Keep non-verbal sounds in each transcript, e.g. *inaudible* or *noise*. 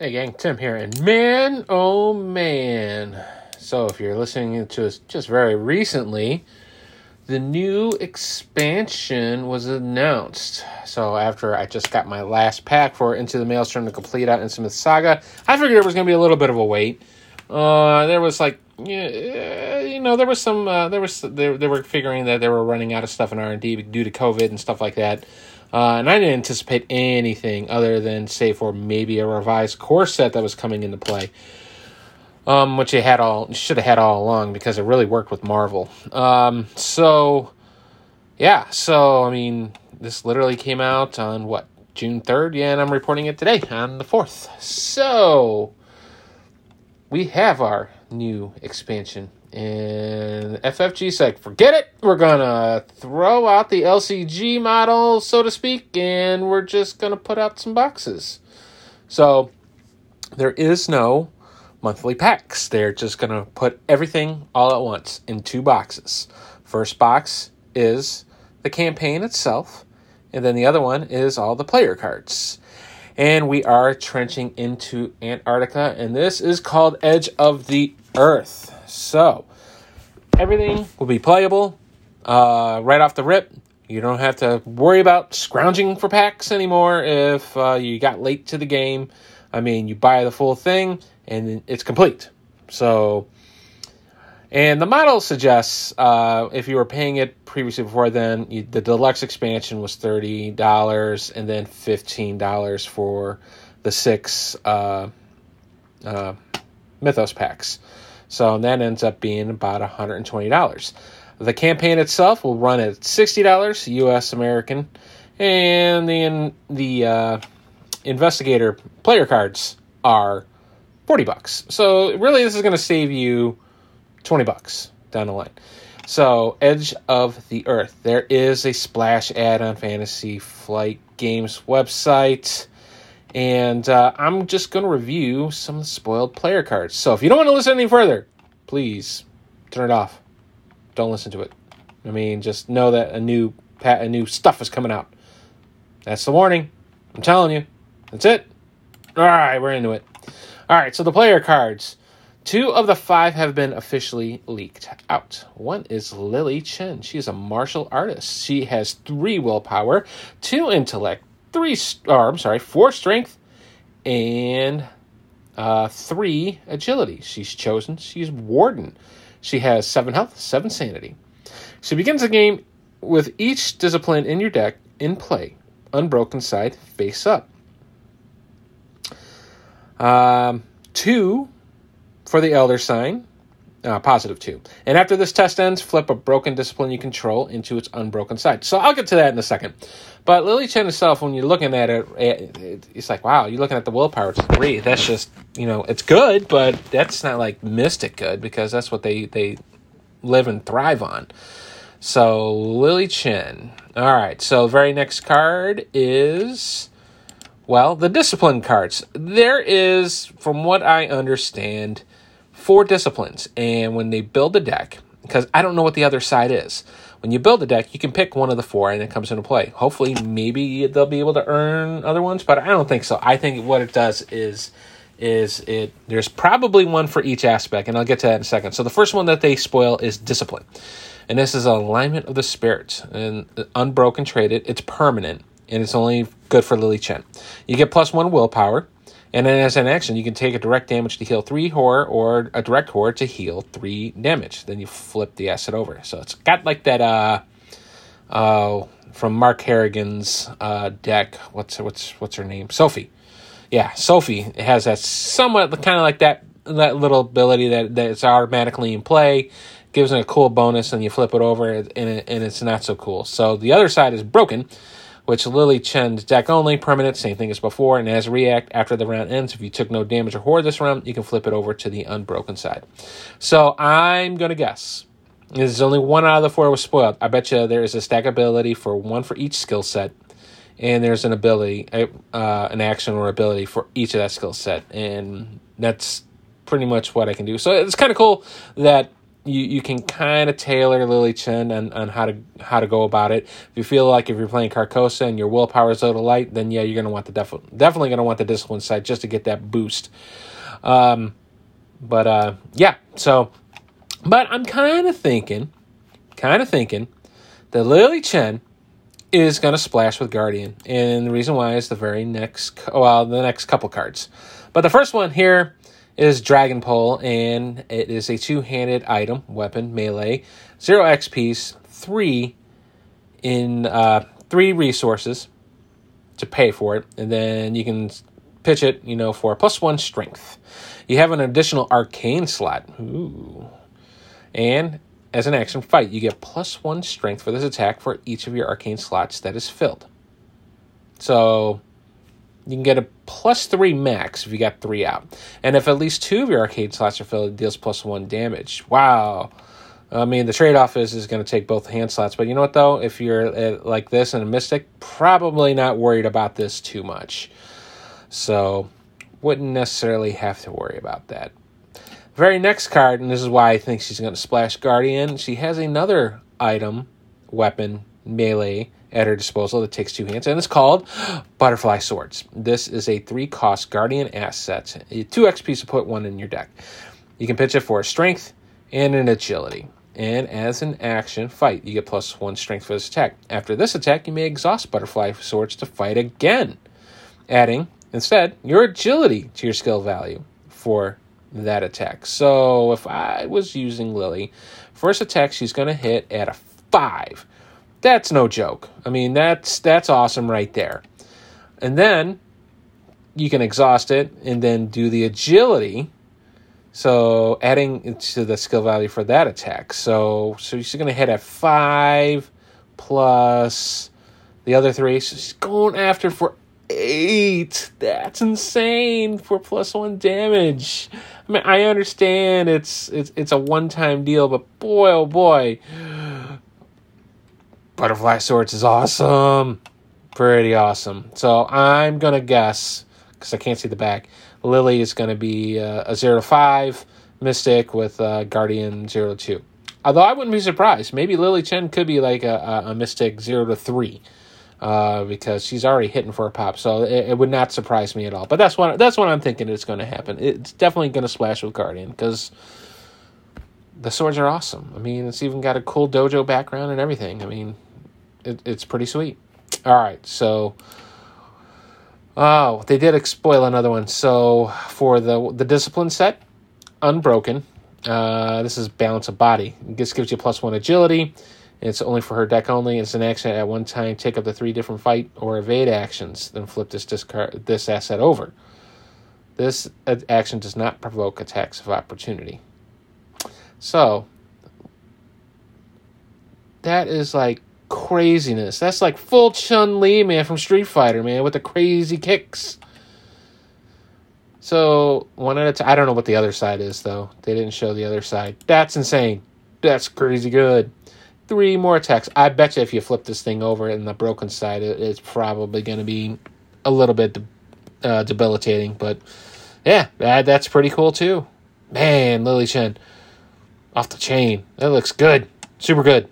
Hey gang, Tim here, and man, oh man. So, if you're listening to us just very recently, the new expansion was announced. So, after I just got my last pack for Into the Maelstrom to complete out Innsmouth Saga, I figured it was going to be a little bit of a wait. Uh, there was like, you know, there was some, uh, there was, they, they were figuring that they were running out of stuff in R&D due to COVID and stuff like that. Uh, and I didn't anticipate anything other than, say, for maybe a revised core set that was coming into play, um, which it had all should have had all along because it really worked with Marvel. Um, so, yeah, so I mean, this literally came out on what June third, yeah, and I'm reporting it today on the fourth. So, we have our new expansion and FFG's like, forget it. We're gonna throw out the LCG model, so to speak, and we're just gonna put out some boxes. So there is no monthly packs. They're just gonna put everything all at once in two boxes. First box is the campaign itself, and then the other one is all the player cards. And we are trenching into Antarctica, and this is called Edge of the Earth. So, everything will be playable uh, right off the rip. You don't have to worry about scrounging for packs anymore if uh, you got late to the game. I mean, you buy the full thing and it's complete. So, and the model suggests uh, if you were paying it previously before then, you, the deluxe expansion was thirty dollars, and then fifteen dollars for the six uh, uh, Mythos packs. So that ends up being about $120. The campaign itself will run at $60 US American, and the the uh, investigator player cards are 40 bucks. So really this is going to save you 20 bucks down the line. So, Edge of the Earth. There is a splash ad on Fantasy Flight Games website. And uh, I'm just going to review some spoiled player cards. So if you don't want to listen any further, please turn it off. Don't listen to it. I mean, just know that a new pat, a new stuff is coming out. That's the warning. I'm telling you. That's it. All right, we're into it. All right, so the player cards. Two of the five have been officially leaked out. One is Lily Chen. She is a martial artist. She has three willpower, two intellect, three, or I'm sorry, four strength, and uh, three agility. She's chosen. She's warden. She has seven health, seven sanity. She begins the game with each discipline in your deck in play, unbroken side face up. Um, two for the elder sign, uh, positive two. And after this test ends, flip a broken discipline you control into its unbroken side. So I'll get to that in a second. But Lily Chen itself, when you're looking at it, it's like, wow, you're looking at the willpower three. That's just, you know, it's good, but that's not like mystic good because that's what they, they live and thrive on. So Lily Chen. All right. So very next card is, well, the discipline cards. There is, from what I understand, four disciplines. And when they build a deck, because I don't know what the other side is. When you build a deck, you can pick one of the four and it comes into play. Hopefully, maybe they'll be able to earn other ones, but I don't think so. I think what it does is is it there's probably one for each aspect, and I'll get to that in a second. So the first one that they spoil is discipline. And this is alignment of the spirits and uh, unbroken traded. It's permanent and it's only good for Lily Chen. You get plus one willpower. And then as an action, you can take a direct damage to heal three horror or a direct horror to heal three damage. Then you flip the asset over. So it's got like that uh uh from Mark Harrigan's uh deck. What's what's what's her name? Sophie. Yeah, Sophie it has that somewhat kind of like that that little ability that that's automatically in play gives it a cool bonus and you flip it over and, it, and it's not so cool. So the other side is broken which Lily Chen's deck only, permanent, same thing as before, and as react after the round ends. If you took no damage or horror this round, you can flip it over to the unbroken side. So I'm gonna guess. This is only one out of the four was spoiled. I bet you there is a stack ability for one for each skill set, and there's an ability, uh, an action or ability for each of that skill set, and that's pretty much what I can do. So it's kind of cool that you, you can kind of tailor Lily Chen on, on how to how to go about it. If you feel like if you're playing Carcosa and your willpower is a little light, then yeah, you're gonna want the def- definitely gonna want the discipline side just to get that boost. Um, but uh, yeah, so but I'm kind of thinking, kind of thinking that Lily Chen is going to splash with Guardian. And the reason why is the very next, well, the next couple cards. But the first one here is Dragon Pole, and it is a two handed item, weapon, melee, zero XPs, three in uh, three resources to pay for it, and then you can pitch it, you know, for plus one strength. You have an additional arcane slot. Ooh. And as an action fight, you get plus one strength for this attack for each of your arcane slots that is filled. So you can get a plus three max if you got three out. And if at least two of your arcane slots are filled, it deals plus one damage. Wow. I mean, the trade off is, is going to take both hand slots. But you know what, though? If you're uh, like this and a mystic, probably not worried about this too much. So, wouldn't necessarily have to worry about that. Very next card, and this is why I think she's going to splash Guardian. She has another item, weapon, melee at her disposal that takes two hands, and it's called Butterfly Swords. This is a three cost Guardian asset. Two XP to put one in your deck. You can pitch it for strength and an agility. And as an action fight, you get plus one strength for this attack. After this attack, you may exhaust Butterfly Swords to fight again, adding instead your agility to your skill value for that attack. So if I was using Lily, first attack she's going to hit at a 5. That's no joke. I mean, that's that's awesome right there. And then you can exhaust it and then do the agility. So adding to the skill value for that attack. So so she's to hit at 5 plus the other 3. So she's going after for eight. That's insane for plus one damage. I mean, I understand it's it's it's a one time deal, but boy, oh boy, Butterfly Swords is awesome, pretty awesome. So I'm gonna guess because I can't see the back. Lily is gonna be uh, a zero to five Mystic with uh, Guardian zero to two. Although I wouldn't be surprised. Maybe Lily Chen could be like a, a, a Mystic zero to three uh, because she's already hitting for a pop. So it, it, would not surprise me at all. But that's what that's what I'm thinking is going to happen. It's definitely going to splash with Guardian because the swords are awesome. I mean, it's even got a cool dojo background and everything. I mean, it, it's pretty sweet. All right, so. Oh, they did spoil another one. So for the the discipline set, unbroken. Uh, this is balance of body. This gives you plus one agility. It's only for her deck only. It's an action at one time. Take up the three different fight or evade actions. Then flip this discard this asset over. This action does not provoke attacks of opportunity. So that is like craziness. That's like full Chun Li man from Street Fighter man with the crazy kicks. So one at a time. I don't know what the other side is though. They didn't show the other side. That's insane. That's crazy good three more attacks. I bet you if you flip this thing over in the broken side, it, it's probably going to be a little bit uh, debilitating. But yeah, that, that's pretty cool too. Man, Lily Chen off the chain. That looks good. Super good.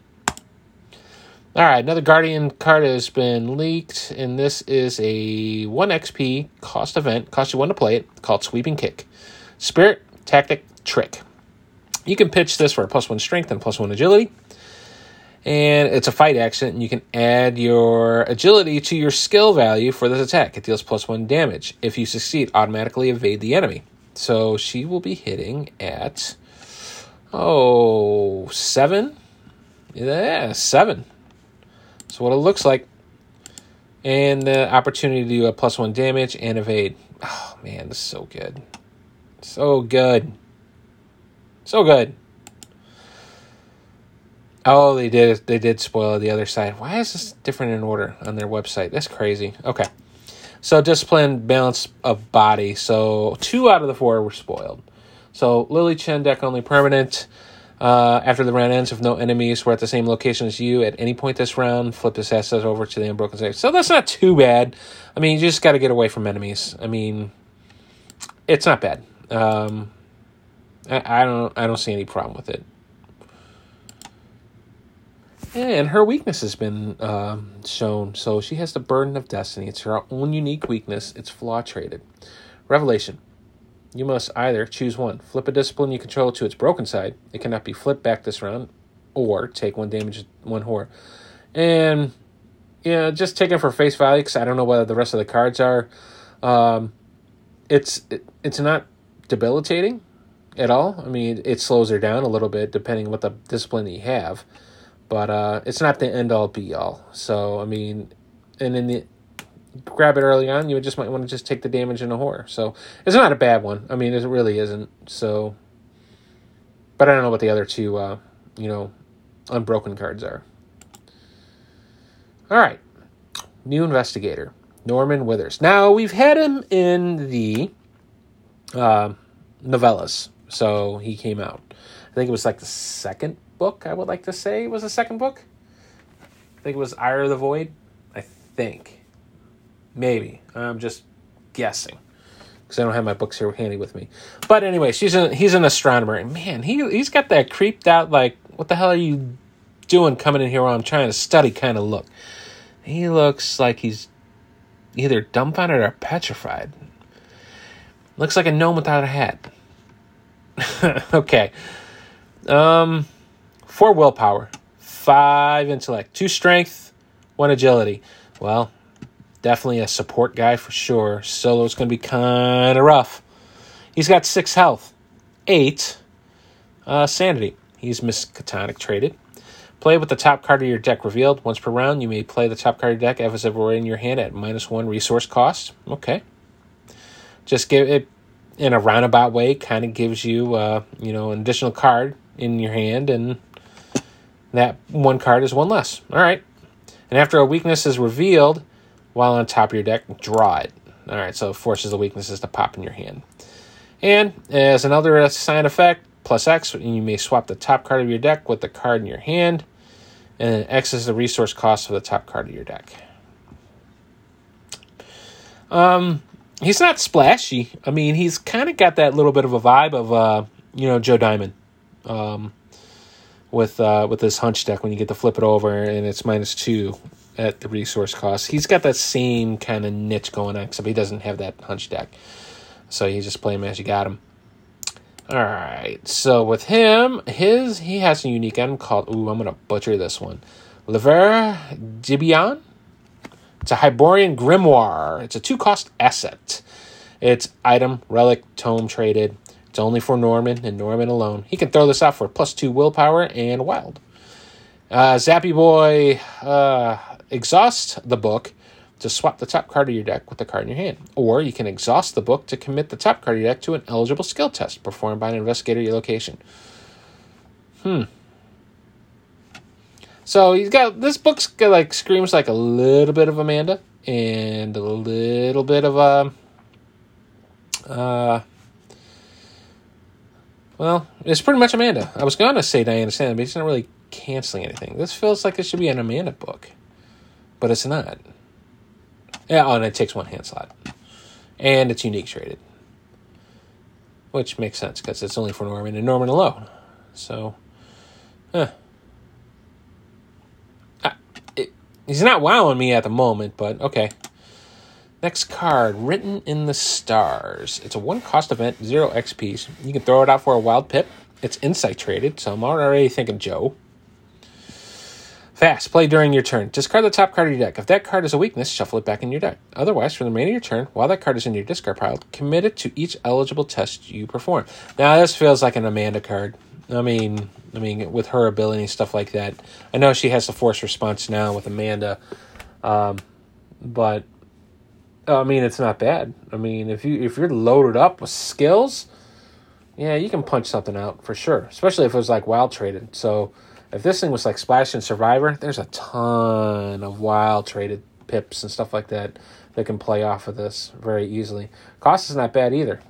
All right, another Guardian card has been leaked, and this is a 1 XP cost event. Cost you 1 to play it, called Sweeping Kick. Spirit, Tactic, Trick. You can pitch this for a plus 1 strength and plus 1 agility and it's a fight accent, and you can add your agility to your skill value for this attack. It deals plus one damage. If you succeed, automatically evade the enemy. So she will be hitting at oh seven, yeah, seven. So what it looks like, and the opportunity to do a plus one damage and evade. Oh man, this is so good, so good, so good. Oh, they did. They did spoil the other side. Why is this different in order on their website? That's crazy. Okay, so discipline, balance of body. So two out of the four were spoiled. So Lily Chen deck only permanent. Uh, after the round ends, if no enemies were at the same location as you at any point this round, flip this asset over to the unbroken side. So that's not too bad. I mean, you just got to get away from enemies. I mean, it's not bad. Um, I, I don't. I don't see any problem with it. And her weakness has been um, shown. So she has the burden of destiny. It's her own unique weakness. It's flaw traded. Revelation. You must either choose one. Flip a discipline you control to its broken side. It cannot be flipped back this round. Or take one damage, one horror. And, yeah, just take it for face value because I don't know whether the rest of the cards are. Um, it's it, it's not debilitating at all. I mean, it slows her down a little bit depending on what the discipline you have but uh, it's not the end all be all. So I mean, and in the grab it early on, you just might want to just take the damage in a horror. So it's not a bad one. I mean, it really isn't. So, but I don't know what the other two, uh, you know, unbroken cards are. All right, new investigator Norman Withers. Now we've had him in the uh, novellas, so he came out. I think it was like the second book, I would like to say, was the second book. I think it was Ire of the Void. I think. Maybe. I'm just guessing. Because I don't have my books here handy with me. But anyway, she's a, he's an astronomer. And man, he, he's got that creeped out, like, what the hell are you doing coming in here while I'm trying to study kind of look. He looks like he's either dumbfounded or petrified. Looks like a gnome without a hat. *laughs* okay. Um, Four willpower, five intellect, two strength, one agility. Well, definitely a support guy for sure. Solo's going to be kind of rough. He's got six health, eight uh, sanity. He's Miskatonic traded. Play with the top card of your deck revealed. Once per round, you may play the top card of your deck if it were in your hand at minus one resource cost. Okay. Just give it in a roundabout way, kind of gives you, uh, you know, an additional card in your hand and that one card is one less. All right. And after a weakness is revealed while on top of your deck, draw it. All right, so it forces the weaknesses to pop in your hand. And as another side effect, plus X, you may swap the top card of your deck with the card in your hand. And X is the resource cost of the top card of your deck. Um, he's not splashy. I mean, he's kind of got that little bit of a vibe of, uh, you know, Joe Diamond. Um, with uh, with this hunch deck when you get to flip it over and it's minus two at the resource cost. He's got that same kind of niche going on, except he doesn't have that hunch deck. So you just play him as you got him. All right. So with him, his he has a unique item called. Ooh, I'm gonna butcher this one. Livre d'Eibon. It's a Hyborian Grimoire. It's a two cost asset. It's item, relic, tome traded. It's only for Norman and Norman alone. He can throw this out for plus two willpower and wild. Uh, Zappy Boy, uh, exhaust the book to swap the top card of your deck with the card in your hand. Or you can exhaust the book to commit the top card of your deck to an eligible skill test performed by an investigator at your location. Hmm. So he's got this book's got, like screams like a little bit of Amanda and a little bit of a um, uh, well, it's pretty much Amanda. I was to say Diana Sand, but it's not really canceling anything. This feels like it should be an Amanda book, but it's not. Yeah, oh, and it takes one hand slot. And it's unique traded. Which makes sense because it's only for Norman and Norman alone. So, huh. It, he's not wowing me at the moment, but okay. Next card, Written in the Stars. It's a one cost event, zero XP. You can throw it out for a wild pip. It's insight traded, so I'm already thinking Joe. Fast, play during your turn. Discard the top card of your deck. If that card is a weakness, shuffle it back in your deck. Otherwise, for the remainder of your turn, while that card is in your discard pile, commit it to each eligible test you perform. Now, this feels like an Amanda card. I mean, I mean, with her ability and stuff like that. I know she has the force response now with Amanda, um, but I mean, it's not bad. I mean, if you if you're loaded up with skills, yeah, you can punch something out for sure. Especially if it was like wild traded. So if this thing was like Splash and Survivor, there's a ton of wild traded pips and stuff like that that can play off of this very easily. Cost is not bad either.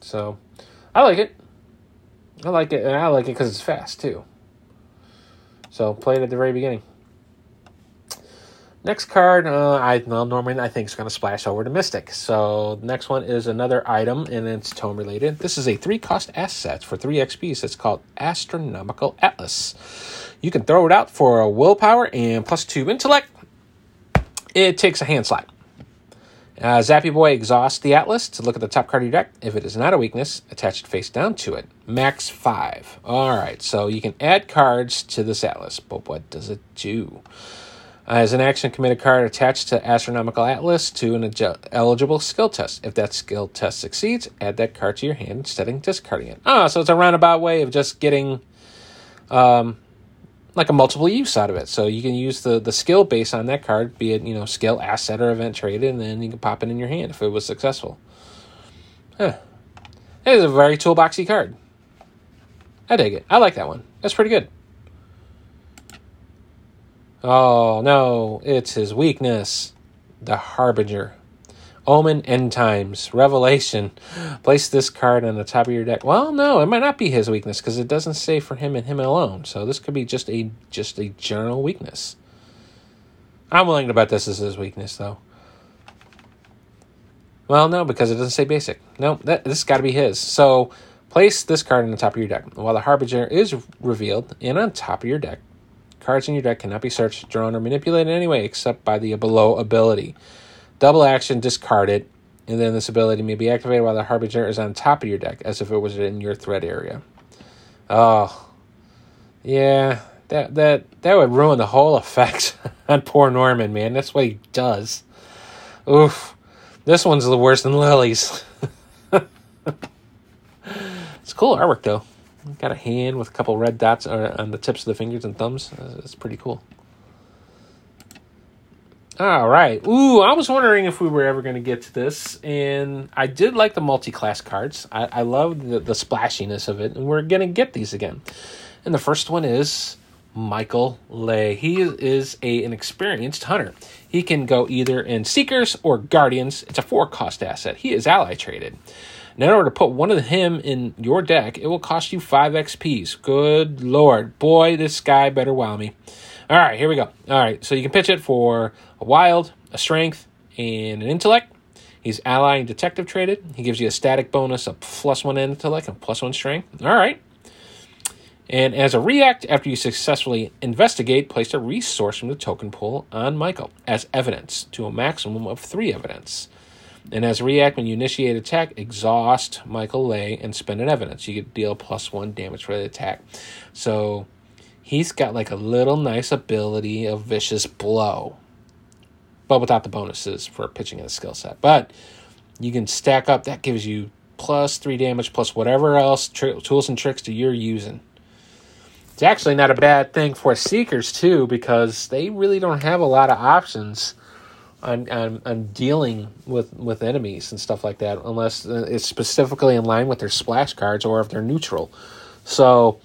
So I like it. I like it, and I like it because it's fast too. So play it at the very beginning. Next card, uh, I well, Norman I think is going to splash over to Mystic. So next one is another item, and it's tome related. This is a three cost asset for three XPs. It's called Astronomical Atlas. You can throw it out for a willpower and plus two intellect. It takes a hand slot. Uh, Zappy Boy exhausts the Atlas to look at the top card of your deck. If it is not a weakness, attach it face down to it. Max five. All right, so you can add cards to this Atlas, but what does it do? As an action, commit a card attached to Astronomical Atlas to an eligible skill test. If that skill test succeeds, add that card to your hand instead of discarding it. Ah, so it's a roundabout way of just getting um, like a multiple use out of it. So you can use the, the skill base on that card, be it, you know, skill, asset, or event traded, and then you can pop it in your hand if it was successful. Huh. It is a very toolboxy card. I dig it. I like that one. That's pretty good. Oh no, it's his weakness. The Harbinger. Omen End Times. Revelation. Place this card on the top of your deck. Well, no, it might not be his weakness because it doesn't say for him and him alone. So this could be just a just a general weakness. I'm willing to bet this is his weakness though. Well, no, because it doesn't say basic. No, that this got to be his. So place this card on the top of your deck. While the Harbinger is revealed and on top of your deck, Cards in your deck cannot be searched, drawn, or manipulated in any way except by the below ability. Double action, discard it, and then this ability may be activated while the Harbinger is on top of your deck, as if it was in your threat area. Oh, yeah, that that that would ruin the whole effect *laughs* on poor Norman, man. That's what he does. Oof, this one's the worst than Lily's. *laughs* it's cool artwork though. Got a hand with a couple red dots on the tips of the fingers and thumbs. It's pretty cool. All right. Ooh, I was wondering if we were ever going to get to this, and I did like the multi-class cards. I, I love the, the splashiness of it, and we're going to get these again. And the first one is Michael Leigh. He is a, an experienced hunter. He can go either in Seekers or Guardians. It's a four-cost asset. He is ally traded. Now, in order to put one of him in your deck, it will cost you 5 XPs. Good lord. Boy, this guy better wow me. All right, here we go. All right, so you can pitch it for a wild, a strength, and an intellect. He's ally and detective traded. He gives you a static bonus of plus one intellect and plus one strength. All right. And as a react, after you successfully investigate, place a resource from the token pool on Michael as evidence to a maximum of three evidence. And as a react, when you initiate attack, exhaust Michael Leigh and spend an evidence. You get deal plus one damage for the attack. So he's got like a little nice ability of vicious blow, but without the bonuses for pitching in a skill set. But you can stack up. That gives you plus three damage plus whatever else tr- tools and tricks that you're using. It's actually not a bad thing for seekers too because they really don't have a lot of options on, on, on dealing with, with enemies and stuff like that, unless uh, it's specifically in line with their splash cards or if they're neutral. So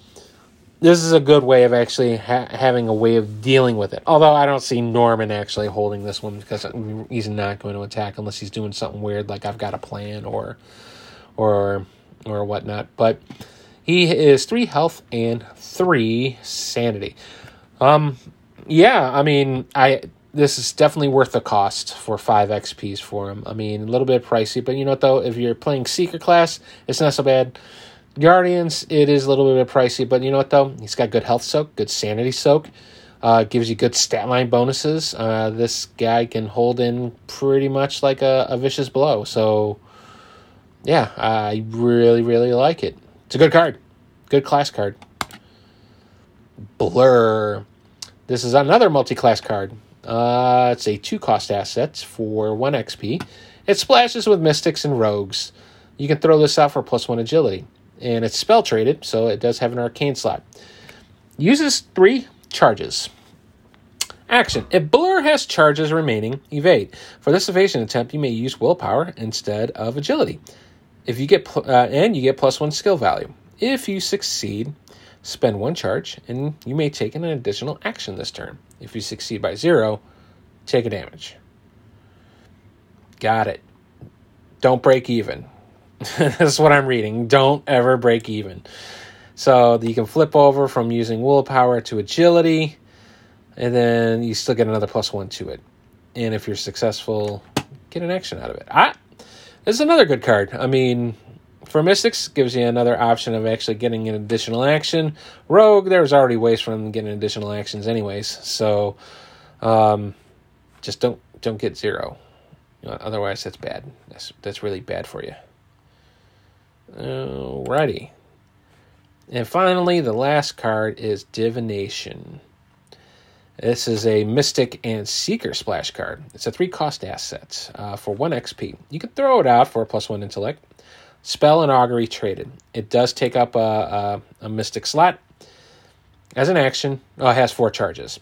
this is a good way of actually ha- having a way of dealing with it. Although I don't see Norman actually holding this one because he's not going to attack unless he's doing something weird like I've got a plan or or or whatnot. But he is three health and three sanity. Um, yeah, I mean, I this is definitely worth the cost for five XPs for him. I mean, a little bit pricey, but you know what though? If you're playing Seeker class, it's not so bad. Guardians, it is a little bit pricey, but you know what though? He's got good health soak, good sanity soak, uh, gives you good stat line bonuses. Uh, this guy can hold in pretty much like a, a vicious blow. So, yeah, I really, really like it. It's a good card, good class card. Blur. This is another multi class card. Uh, it's a two cost asset for 1 XP. It splashes with mystics and rogues. You can throw this out for plus 1 agility. And it's spell traded, so it does have an arcane slot. Uses three charges. Action. If Blur has charges remaining, evade. For this evasion attempt, you may use willpower instead of agility. If you get pl- uh, and you get plus one skill value. If you succeed, spend one charge, and you may take an additional action this turn. If you succeed by zero, take a damage. Got it. Don't break even. *laughs* That's what I'm reading. Don't ever break even. So you can flip over from using willpower to agility, and then you still get another plus one to it. and if you're successful, get an action out of it. Ah, this is another good card. I mean, for Mystics, gives you another option of actually getting an additional action. Rogue, there's already ways for them getting additional actions, anyways. So, um, just don't don't get zero. Otherwise, that's bad. That's that's really bad for you. Alrighty. And finally, the last card is Divination. This is a Mystic and Seeker splash card. It's a three cost asset uh, for one XP. You can throw it out for a plus one intellect. Spell and Augury traded. It does take up a, a, a Mystic slot. As an action, oh, it has four charges.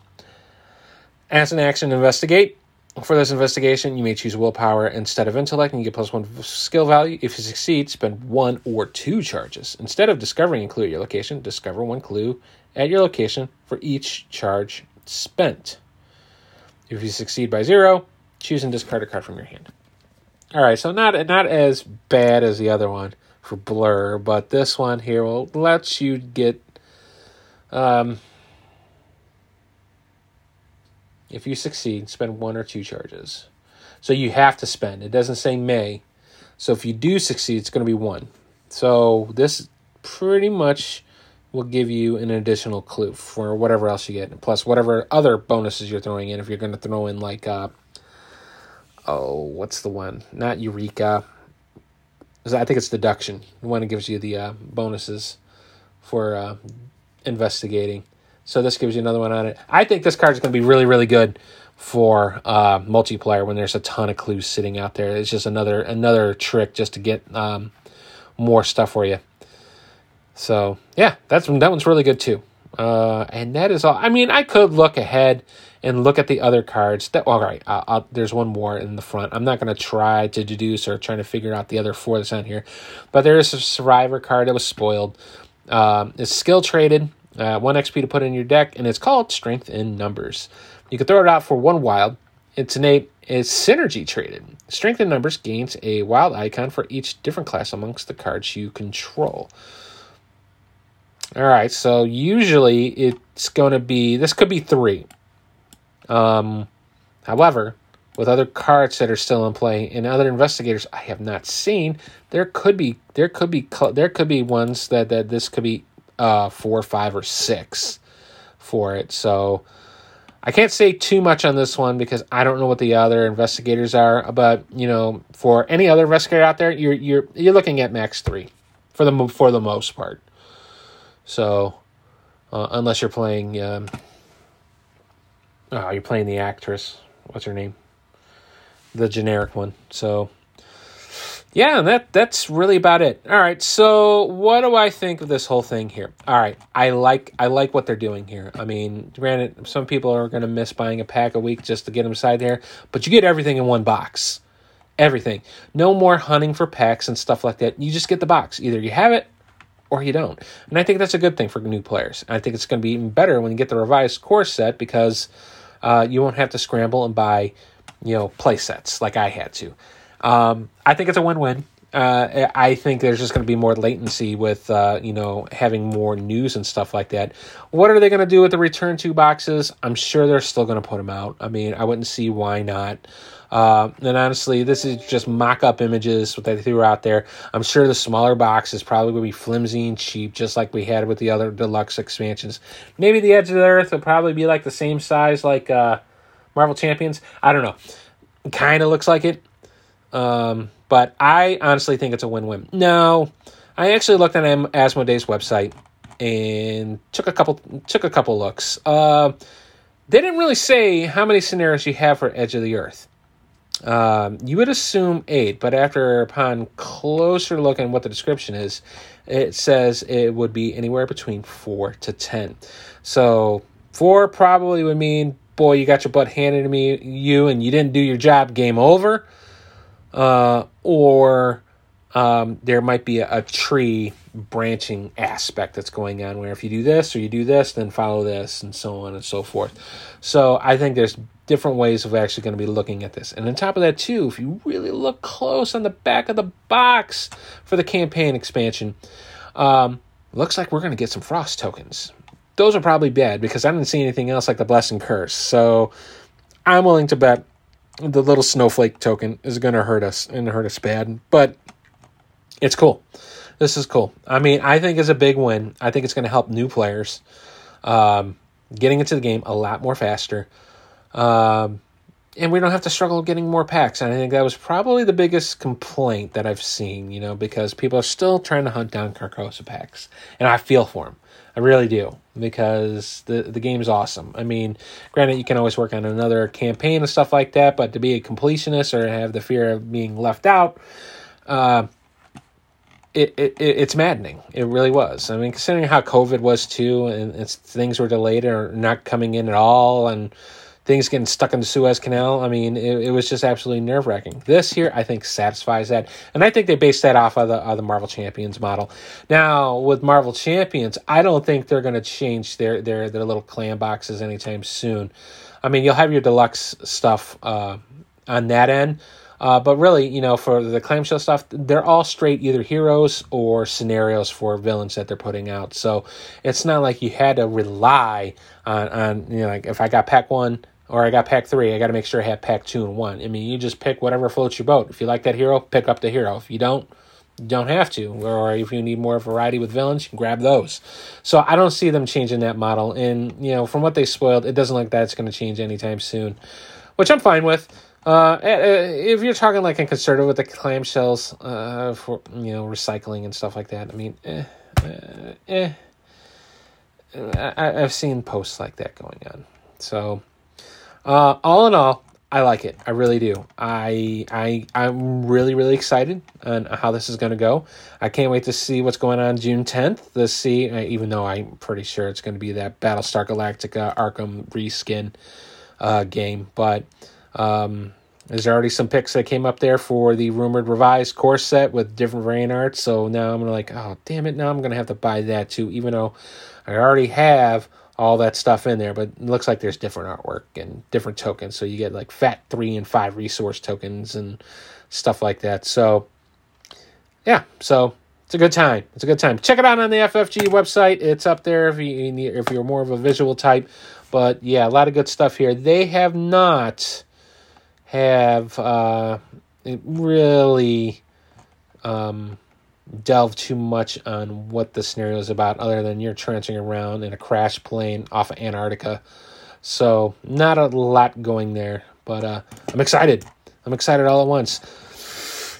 As an action, investigate. For this investigation, you may choose willpower instead of intellect, and you get plus one skill value. If you succeed, spend one or two charges. Instead of discovering a clue at your location, discover one clue at your location for each charge spent. If you succeed by zero, choose and discard a card from your hand. All right, so not not as bad as the other one for blur, but this one here will let you get. Um, if you succeed, spend one or two charges. So you have to spend. It doesn't say may. So if you do succeed, it's going to be one. So this pretty much will give you an additional clue for whatever else you get, plus whatever other bonuses you're throwing in. If you're going to throw in like, uh, oh, what's the one? Not Eureka. I think it's deduction. The one that gives you the uh, bonuses for uh, investigating. So this gives you another one on it. I think this card is going to be really, really good for uh, multiplayer when there's a ton of clues sitting out there. It's just another another trick just to get um, more stuff for you. So yeah, that's that one's really good too. Uh, and that is all. I mean, I could look ahead and look at the other cards. That all right. I'll, I'll, there's one more in the front. I'm not going to try to deduce or trying to figure out the other four that's on here, but there is a survivor card that was spoiled. Um, it's skill traded, uh, one XP to put in your deck, and it's called Strength in Numbers. You can throw it out for one wild. It's innate. It's synergy traded. Strength in Numbers gains a wild icon for each different class amongst the cards you control. All right, so usually it's going to be this could be three. Um, however, with other cards that are still in play and other investigators I have not seen, there could be there could be there could be ones that that this could be uh four, five, or six for it. So I can't say too much on this one because I don't know what the other investigators are. But you know, for any other investigator out there, you're you're you're looking at max three for the for the most part. So, uh, unless you're playing, um, oh, you're playing the actress. What's her name? The generic one. So, yeah, that that's really about it. All right. So, what do I think of this whole thing here? All right, I like I like what they're doing here. I mean, granted, some people are going to miss buying a pack a week just to get them side there, but you get everything in one box. Everything. No more hunting for packs and stuff like that. You just get the box. Either you have it or you don't. And I think that's a good thing for new players. I think it's going to be even better when you get the revised core set because uh, you won't have to scramble and buy, you know, play sets like I had to. Um, I think it's a win-win. Uh, I think there's just going to be more latency with, uh, you know, having more news and stuff like that. What are they going to do with the return two boxes? I'm sure they're still going to put them out. I mean, I wouldn't see why not. Uh, and honestly, this is just mock up images that they threw out there. I'm sure the smaller box is probably going to be flimsy and cheap, just like we had with the other deluxe expansions. Maybe the Edge of the Earth will probably be like the same size like uh, Marvel Champions. I don't know. Kind of looks like it. Um, but I honestly think it's a win win. No, I actually looked at Asmodee's website and took a couple took a couple looks. Uh, they didn't really say how many scenarios you have for Edge of the Earth. Um, you would assume eight, but after upon closer look at what the description is, it says it would be anywhere between four to ten. So four probably would mean, boy, you got your butt handed to me, you, and you didn't do your job. Game over. Uh, or um, there might be a, a, tree branching aspect that's going on where if you do this or you do this, then follow this, and so on and so forth. So I think there's different ways of actually going to be looking at this. And on top of that, too, if you really look close on the back of the box for the campaign expansion, um, looks like we're going to get some frost tokens. Those are probably bad because I didn't see anything else like the blessing curse. So I'm willing to bet the little snowflake token is going to hurt us and hurt us bad, but it's cool. This is cool. I mean, I think it's a big win. I think it's going to help new players um, getting into the game a lot more faster. Um, and we don't have to struggle getting more packs. And I think that was probably the biggest complaint that I've seen, you know, because people are still trying to hunt down Carcosa packs. And I feel for them. I really do because the the game's awesome. I mean, granted, you can always work on another campaign and stuff like that, but to be a completionist or have the fear of being left out, uh, it, it it's maddening. It really was. I mean, considering how COVID was too, and things were delayed or not coming in at all, and things getting stuck in the Suez Canal. I mean, it, it was just absolutely nerve wracking. This here, I think, satisfies that, and I think they based that off of the of the Marvel Champions model. Now, with Marvel Champions, I don't think they're going to change their their their little clan boxes anytime soon. I mean, you'll have your deluxe stuff uh, on that end. Uh, but really, you know, for the clamshell stuff, they're all straight either heroes or scenarios for villains that they're putting out. So it's not like you had to rely on, on you know, like if I got pack one, or I got pack three, I got to make sure I have pack two and one. I mean, you just pick whatever floats your boat. If you like that hero, pick up the hero. If you don't, you don't have to. Or if you need more variety with villains, you can grab those. So I don't see them changing that model. And, you know, from what they spoiled, it doesn't look like that's going to change anytime soon, which I'm fine with. Uh, eh, eh, if you're talking like a conservative with the clamshells uh, for, you know, recycling and stuff like that, I mean, eh, eh, eh. I, I've seen posts like that going on. So uh, all in all, I like it. I really do. I I I'm really really excited on how this is going to go. I can't wait to see what's going on June 10th. To see, even though I'm pretty sure it's going to be that Battlestar Galactica Arkham reskin uh, game, but um, there's already some picks that came up there for the rumored revised core set with different variant art. So now I'm like, oh damn it! Now I'm to have to buy that too, even though I already have all that stuff in there, but looks like there's different artwork and different tokens. So you get like fat three and five resource tokens and stuff like that. So yeah, so it's a good time. It's a good time. Check it out on the FFG website. It's up there if you need, if you're more of a visual type. But yeah, a lot of good stuff here. They have not have uh, really um, delve too much on what the scenario is about other than you're trenching around in a crash plane off of Antarctica. So, not a lot going there, but uh, I'm excited. I'm excited all at once.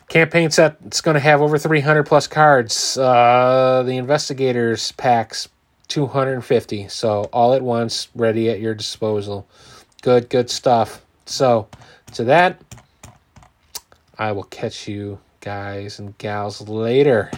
Campaign set it's going to have over 300 plus cards. Uh, the investigators packs 250. So, all at once, ready at your disposal. Good, good stuff. So, to that, I will catch you guys and gals later.